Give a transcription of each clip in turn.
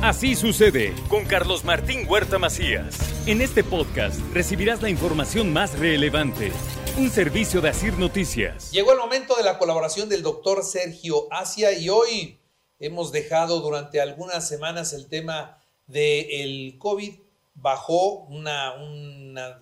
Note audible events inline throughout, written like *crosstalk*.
Así sucede con Carlos Martín Huerta Macías. En este podcast recibirás la información más relevante. Un servicio de Asir Noticias. Llegó el momento de la colaboración del doctor Sergio Asia y hoy hemos dejado durante algunas semanas el tema del COVID. Bajó una, una,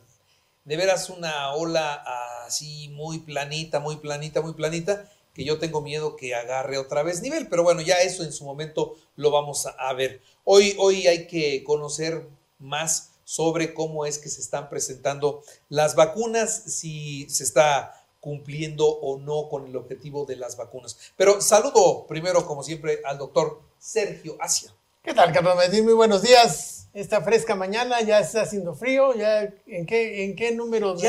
de veras una ola así muy planita, muy planita, muy planita que yo tengo miedo que agarre otra vez nivel, pero bueno, ya eso en su momento lo vamos a, ver. Hoy, hoy hay que conocer más sobre cómo es que se están presentando las vacunas, si se está cumpliendo o no con el objetivo de las vacunas. Pero saludo primero, como siempre, al doctor Sergio Asia. ¿Qué tal, Carlos Medín? Muy buenos días. Esta fresca mañana ya está haciendo frío. ¿Ya en qué, en qué número de,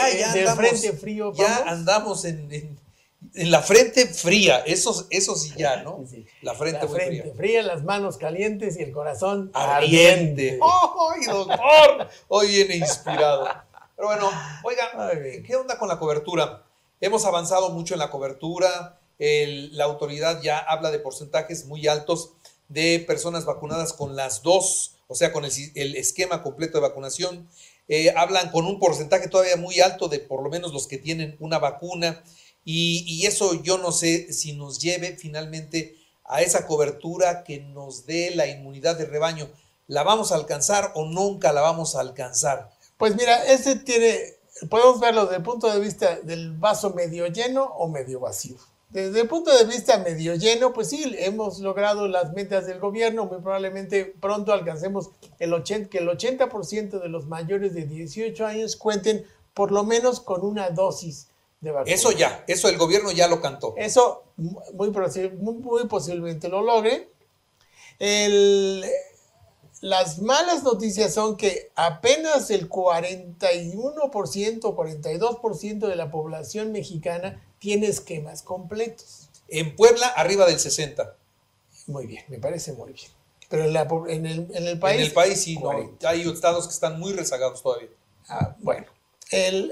frente frío vamos? Ya andamos en en la frente fría, eso, eso sí ya, ¿no? *laughs* La frente, la frente fría. las manos calientes y el corazón ardiente. ¡Ay, doctor! Hoy viene inspirado. Pero bueno, oiga, ¿qué onda con la cobertura? Hemos avanzado mucho en la cobertura. la autoridad ya habla de porcentajes muy altos de personas vacunadas con las dos, o sea, con el, esquema completo de vacunación. Eh, hablan con un porcentaje todavía muy alto de por lo menos los que tienen una vacuna. Y, eso yo no sé si nos lleve finalmente a esa cobertura que nos dé la inmunidad de rebaño. ¿La vamos a alcanzar o nunca la vamos a alcanzar? Pues mira, ese tiene, podemos verlo desde el punto de vista del vaso medio lleno o medio vacío. Desde el punto de vista medio lleno, pues sí, hemos logrado las metas del gobierno, muy probablemente pronto alcancemos el 80, que el 80% de los mayores de 18 años cuenten por lo menos con una dosis eso ya, eso el gobierno ya lo cantó. Eso muy, muy, posiblemente lo logre. las malas noticias son que apenas el 41%, 42% de la población mexicana tiene esquemas completos. En Puebla, arriba del 60%. Muy bien, me parece muy bien. Pero en, el, país. En el país sí, no. Hay estados que están muy rezagados todavía. Ah, bueno, el,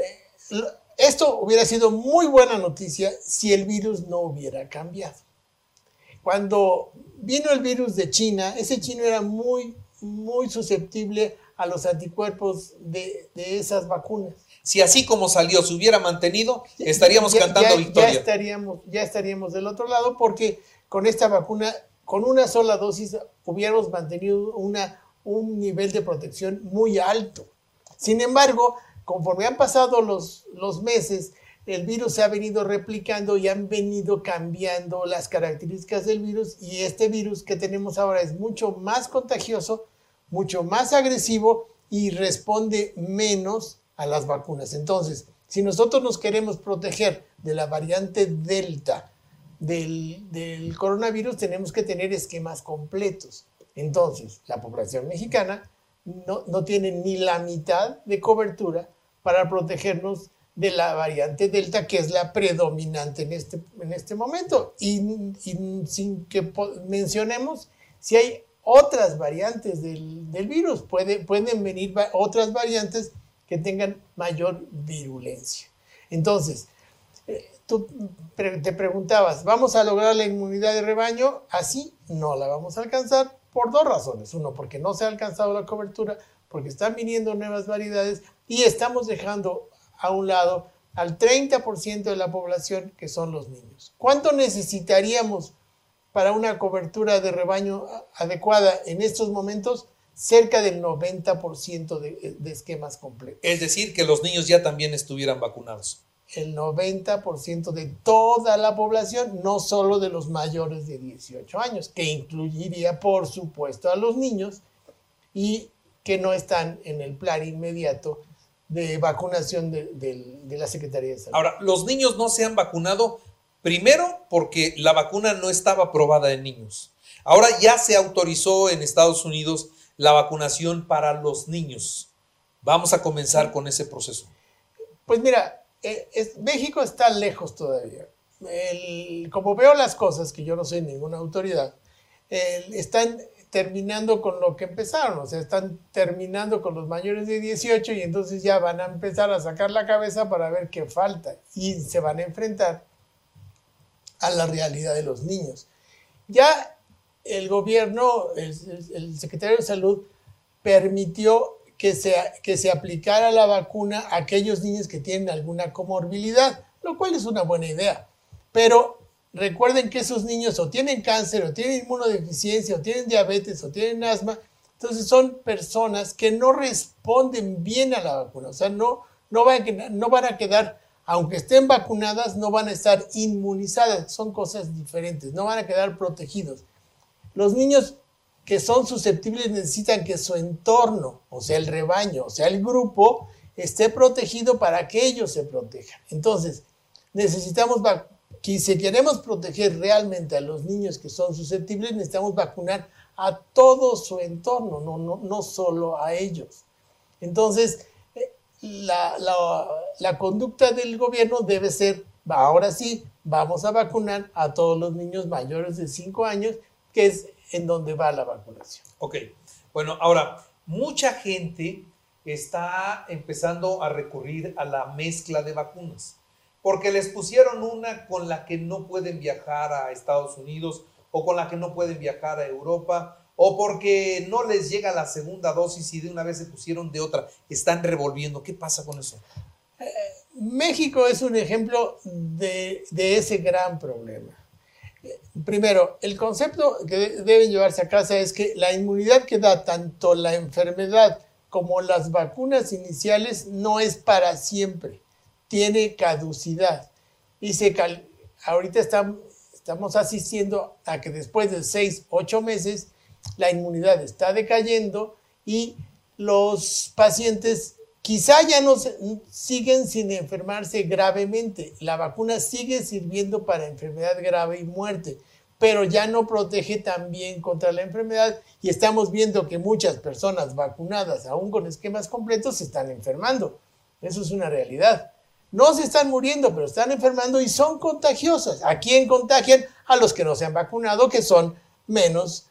esto hubiera sido muy buena noticia si el virus no hubiera cambiado. Cuando vino el virus de China, ese chino era muy, muy susceptible a los anticuerpos de, esas vacunas. Si así como salió se hubiera mantenido, estaríamos cantando victoria. Ya estaríamos, ya estaríamos del otro lado porque con esta vacuna, con una sola dosis, hubiéramos mantenido una, un nivel de protección muy alto. Sin embargo, conforme han pasado los, los meses, el virus se ha venido replicando y han venido cambiando las características del virus y este virus que tenemos ahora es mucho más contagioso, mucho más agresivo y responde menos a las vacunas. Entonces, si nosotros nos queremos proteger de la variante Delta del, del coronavirus, tenemos que tener esquemas completos. Entonces, la población mexicana no, no tiene ni la mitad de cobertura para protegernos de la variante Delta, que es la predominante en este, en este momento. Y, sin que mencionemos si hay otras variantes del, virus, puede, pueden venir otras variantes que tengan mayor virulencia. Entonces, eh, tú te preguntabas, ¿vamos a lograr la inmunidad de rebaño? Así no la vamos a alcanzar por dos razones. Uno, porque no se ha alcanzado la cobertura, porque están viniendo nuevas variedades y estamos dejando a un lado al 30% de la población que son los niños. ¿Cuánto necesitaríamos para una cobertura de rebaño adecuada en estos momentos? Cerca del 90% de, de esquemas completos. Es decir, que los niños ya también estuvieran vacunados. El 90% de toda la población, no solo de los mayores de 18 años, que incluiría, por supuesto, a los niños y que no están en el plan inmediato de vacunación de, la Secretaría de Salud. Ahora, los niños no se han vacunado primero porque la vacuna no estaba aprobada en niños. Ahora ya se autorizó en Estados Unidos la vacunación para los niños. Vamos a comenzar con ese proceso. Pues mira, eh, México está lejos todavía. como veo las cosas, que yo no soy ninguna autoridad, están terminando con lo que empezaron, o sea, están terminando con los mayores de 18 y entonces ya van a empezar a sacar la cabeza para ver qué falta y se van a enfrentar a la realidad de los niños. Ya el gobierno, el, secretario de Salud permitió que se, que se aplicara la vacuna a aquellos niños que tienen alguna comorbilidad, lo cual es una buena idea. Pero recuerden que esos niños o tienen cáncer, o tienen inmunodeficiencia, o tienen diabetes, o tienen asma. Entonces son personas que no responden bien a la vacuna. O sea, no, no, van, a, no van a quedar, aunque estén vacunadas, no van a estar inmunizadas. Son cosas diferentes, no van a quedar protegidos. Los niños que son susceptibles necesitan que su entorno, o sea, el rebaño, o sea, el grupo, esté protegido para que ellos se protejan. Entonces, necesitamos que si queremos proteger realmente a los niños que son susceptibles, necesitamos vacunar a todo su entorno, no, no, no solo a ellos. Entonces, eh, la, la conducta del gobierno debe ser, ahora sí, vamos a vacunar a todos los niños mayores de 5 años, que es en donde va la vacunación. Ok, bueno, ahora, mucha gente está empezando a recurrir a la mezcla de vacunas porque les pusieron una con la que no pueden viajar a Estados Unidos o con la que no pueden viajar a Europa o porque no les llega la segunda dosis y de una vez se pusieron de otra. Están revolviendo. ¿Qué pasa con eso? Eh, México es un ejemplo de, de ese gran problema. Primero, el concepto que deben llevarse a casa es que la inmunidad que da tanto la enfermedad como las vacunas iniciales no es para siempre tiene caducidad. Y se ahorita estamos, asistiendo a que después de seis, ocho meses, la inmunidad está decayendo y los pacientes quizá ya no siguen sin enfermarse gravemente. La vacuna sigue sirviendo para enfermedad grave y muerte, pero ya no protege tan bien contra la enfermedad y estamos viendo que muchas personas vacunadas, aún con esquemas completos, se están enfermando. Eso es una realidad no se están muriendo, pero están enfermando y son contagiosas. ¿A quién contagian? A los que no se han vacunado, que son menos,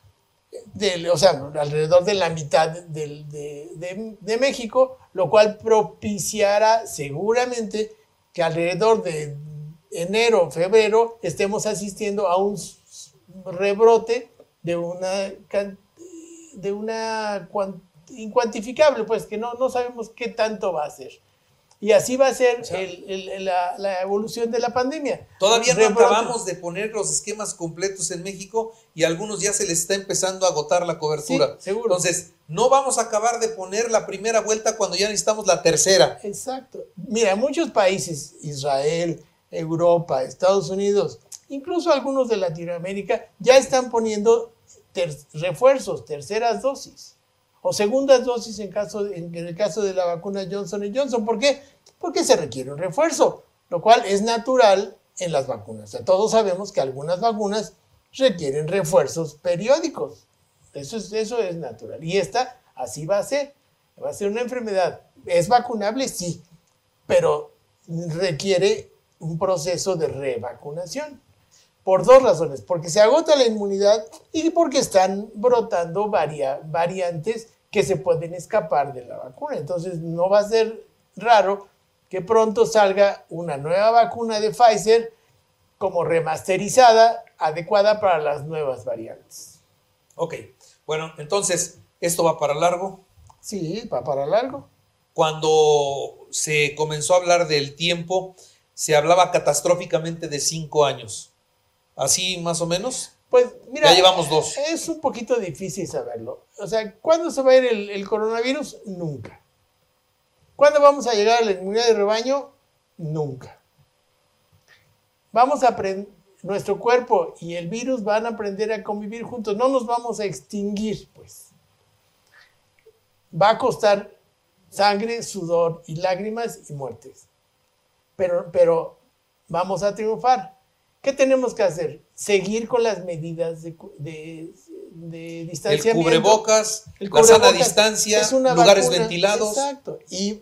de, o sea, alrededor de la mitad de, México, lo cual propiciará seguramente que alrededor de enero, febrero, estemos asistiendo a un rebrote de una, incuantificable, pues que no, no sabemos qué tanto va a ser. Y así va a ser la, evolución de la pandemia. Todavía no acabamos de poner los esquemas completos en México y a algunos ya se les está empezando a agotar la cobertura. seguro. Entonces, no vamos a acabar de poner la primera vuelta cuando ya necesitamos la tercera. Exacto. Mira, muchos países, Israel, Europa, Estados Unidos, incluso algunos de Latinoamérica, ya están poniendo refuerzos, terceras dosis o segundas dosis en, caso, en el caso de la vacuna Johnson Johnson. ¿Por qué? Porque se requiere un refuerzo, lo cual es natural en las vacunas. todos sabemos que algunas vacunas requieren refuerzos periódicos. Eso es, eso es natural. Y esta así va a ser. Va a ser una enfermedad. ¿Es vacunable? Sí, pero requiere un proceso de revacunación. Por dos razones, porque se agota la inmunidad y porque están brotando variantes que se pueden escapar de la vacuna. Entonces no va a ser raro que pronto salga una nueva vacuna de Pfizer como remasterizada, adecuada para las nuevas variantes. Ok, bueno, entonces, ¿esto va para largo? Sí, va para largo. Cuando se comenzó a hablar del tiempo, se hablaba catastróficamente de cinco años. ¿Así más o menos? Pues mira, ya llevamos dos. Es un poquito difícil saberlo. O sea, ¿cuándo se va a ir el, coronavirus? Nunca. ¿Cuándo vamos a llegar a la inmunidad de rebaño? Nunca. Vamos a nuestro cuerpo y el virus van a aprender a convivir juntos. No nos vamos a extinguir, pues. Va a costar sangre, sudor y lágrimas y muertes. Pero, pero vamos a triunfar. ¿Qué tenemos que hacer? Seguir con las medidas de, de, distanciamiento. El cubrebocas, la sana distancia, lugares ventilados. Exacto. Y,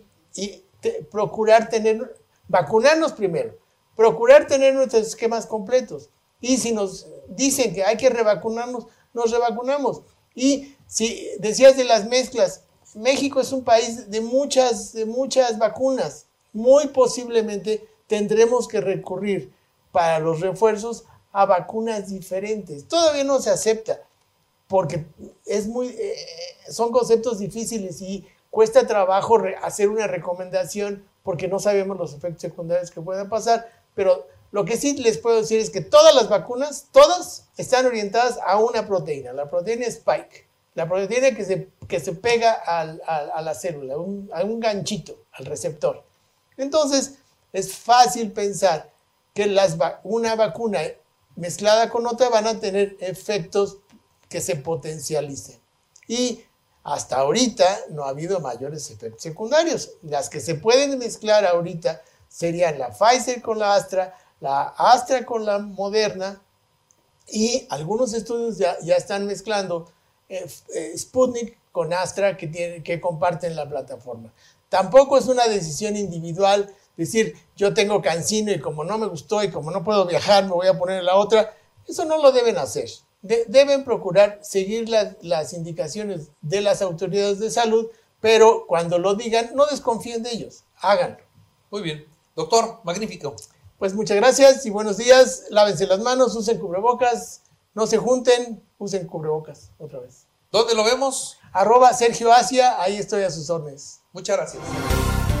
procurar tener, vacunarnos primero, procurar tener nuestros esquemas completos. Y si nos dicen que hay que revacunarnos, nos revacunamos. Y si decías de las mezclas, México es un país de muchas, de muchas vacunas. Muy posiblemente tendremos que recurrir para los refuerzos a vacunas diferentes. Todavía no se acepta, porque es muy, eh, son conceptos difíciles y cuesta trabajo hacer una recomendación porque no sabemos los efectos secundarios que puedan pasar, pero lo que sí les puedo decir es que todas las vacunas, todas están orientadas a una proteína, la proteína Spike, la proteína que se, que se pega a la célula, a un ganchito, al receptor. Entonces, es fácil pensar que las, una vacuna mezclada con otra van a tener efectos que se potencialicen. Y hasta ahorita no ha habido mayores efectos secundarios. Las que se pueden mezclar ahorita serían la Pfizer con la Astra, la Astra con la Moderna y algunos estudios ya, ya están mezclando eh, eh, Sputnik con Astra que, tiene, que comparten la plataforma. Tampoco es una decisión individual decir yo tengo cancino y como no me gustó y como no puedo viajar me voy a poner la otra. Eso no lo deben hacer deben procurar seguir las indicaciones de las autoridades de salud, pero cuando lo digan, no desconfíen de ellos, háganlo. Muy bien. Doctor, magnífico. Pues muchas gracias y buenos días. Lávense las manos, usen cubrebocas, no se junten, usen cubrebocas otra vez. ¿Dónde lo vemos? Arroba Sergio Asia, ahí estoy a sus órdenes. Muchas gracias.